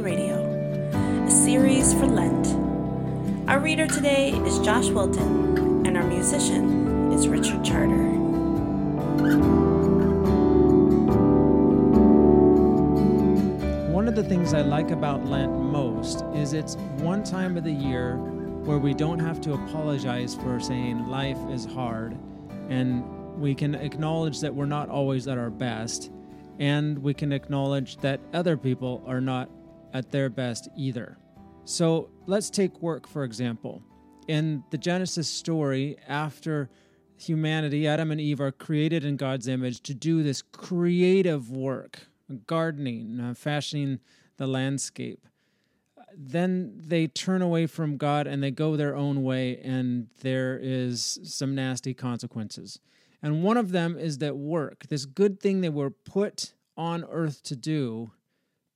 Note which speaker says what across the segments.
Speaker 1: Table Radio, a series for Lent. Our reader today is Josh Wilton, and our musician is Richard Charter.
Speaker 2: One of the things I like about Lent most is it's one time of the year where we don't have to apologize for saying life is hard and we can acknowledge that we're not always at our best and we can acknowledge that other people are not at their best either. So let's take work, for example. In the Genesis story, after humanity, Adam and Eve are created in God's image to do this creative work, gardening, uh, fashioning the landscape. Then they turn away from God and they go their own way, and there is some nasty consequences. And one of them is that work, this good thing they were put on earth to do,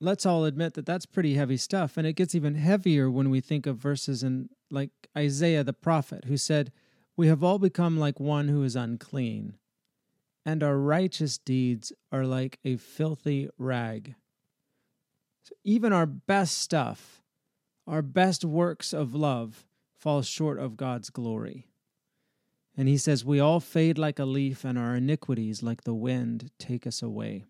Speaker 2: Let's all admit that that's pretty heavy stuff, and it gets even heavier when we think of verses in like Isaiah the prophet, who said, We have all become like one who is unclean, and our righteous deeds are like a filthy rag. So even our best stuff, our best works of love, fall short of God's glory. And he says, We all fade like a leaf, and our iniquities, like the wind, take us away.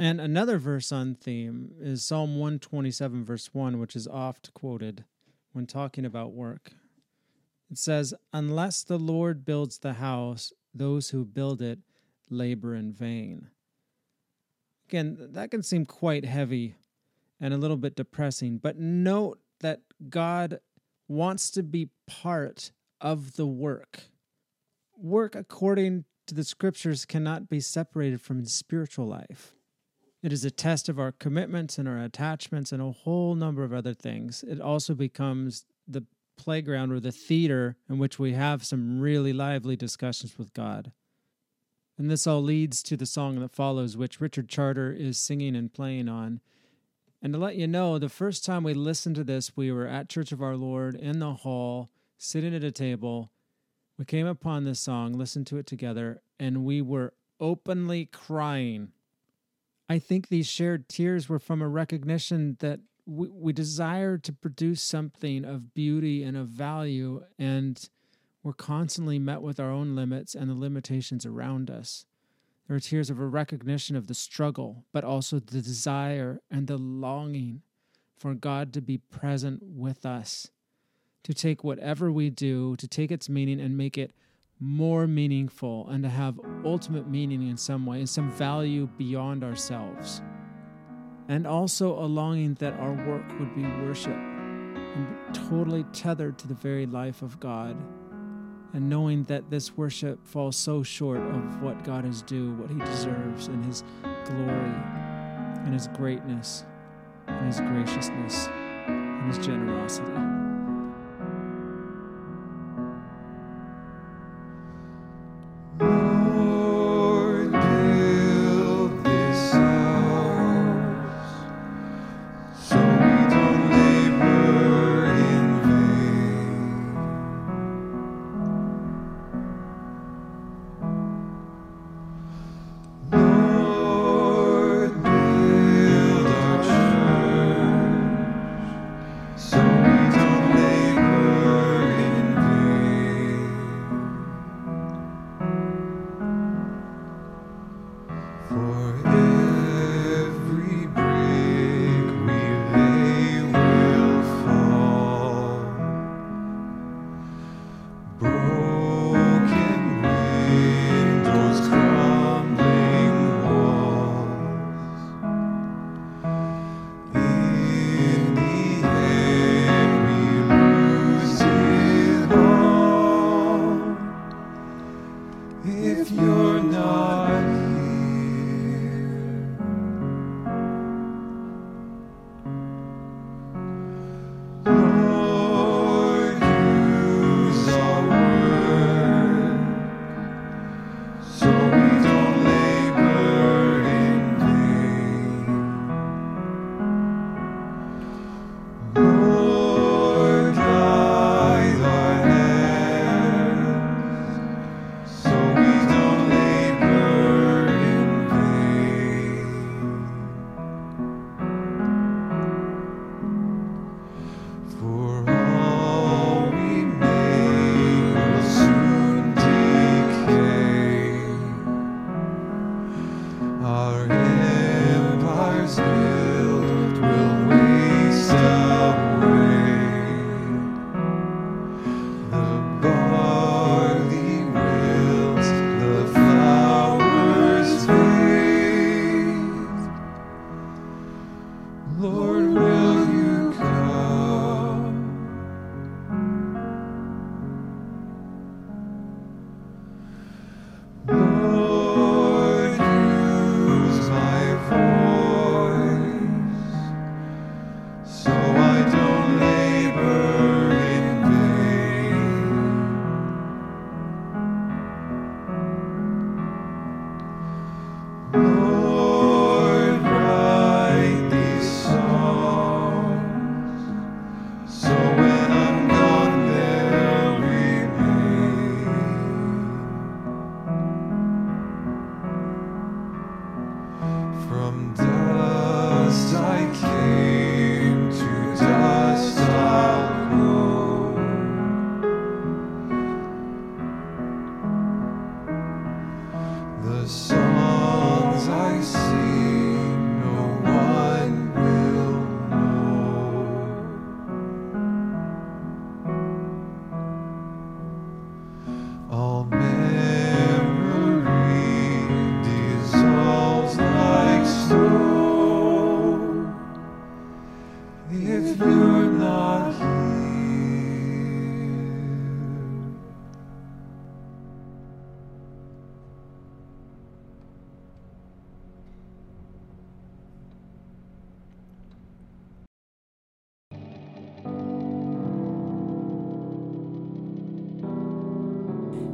Speaker 2: And another verse on theme is Psalm 127, verse 1, which is oft quoted when talking about work. It says, Unless the Lord builds the house, those who build it labor in vain. Again, that can seem quite heavy and a little bit depressing, but note that God wants to be part of the work. Work according to the scriptures cannot be separated from spiritual life. It is a test of our commitments and our attachments and a whole number of other things. It also becomes the playground or the theater in which we have some really lively discussions with God. And this all leads to the song that follows, which Richard Charter is singing and playing on. And to let you know, the first time we listened to this, we were at Church of Our Lord in the hall sitting at a table. We came upon this song, listened to it together, and we were openly crying. I think these shared tears were from a recognition that we, we desire to produce something of beauty and of value, and we're constantly met with our own limits and the limitations around us. There are tears of a recognition of the struggle, but also the desire and the longing for God to be present with us to take whatever we do, to take its meaning and make it more meaningful and to have ultimate meaning in some way and some value beyond ourselves. And also a longing that our work would be worship and be totally tethered to the very life of God. And knowing that this worship falls so short of what God is due, what He deserves, and His glory, and His greatness, and His graciousness, and His generosity.
Speaker 3: just like you. If you're not here.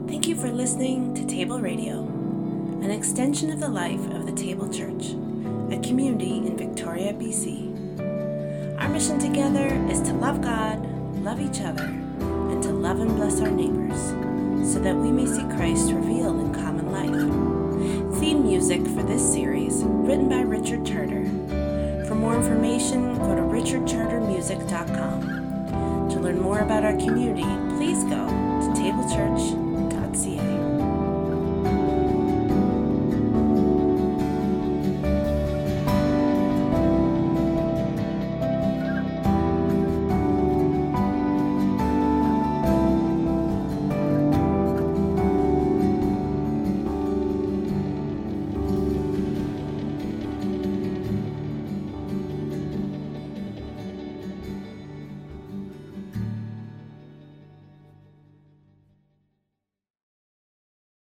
Speaker 1: Thank you for listening to Table Radio, an extension of the life of the Table Church, a community in Victoria, BC. Mission together is to love God, love each other, and to love and bless our neighbors, so that we may see Christ revealed in common life. Theme music for this series, written by Richard Charter. For more information, go to richardchartermusic.com. To learn more about our community, please go.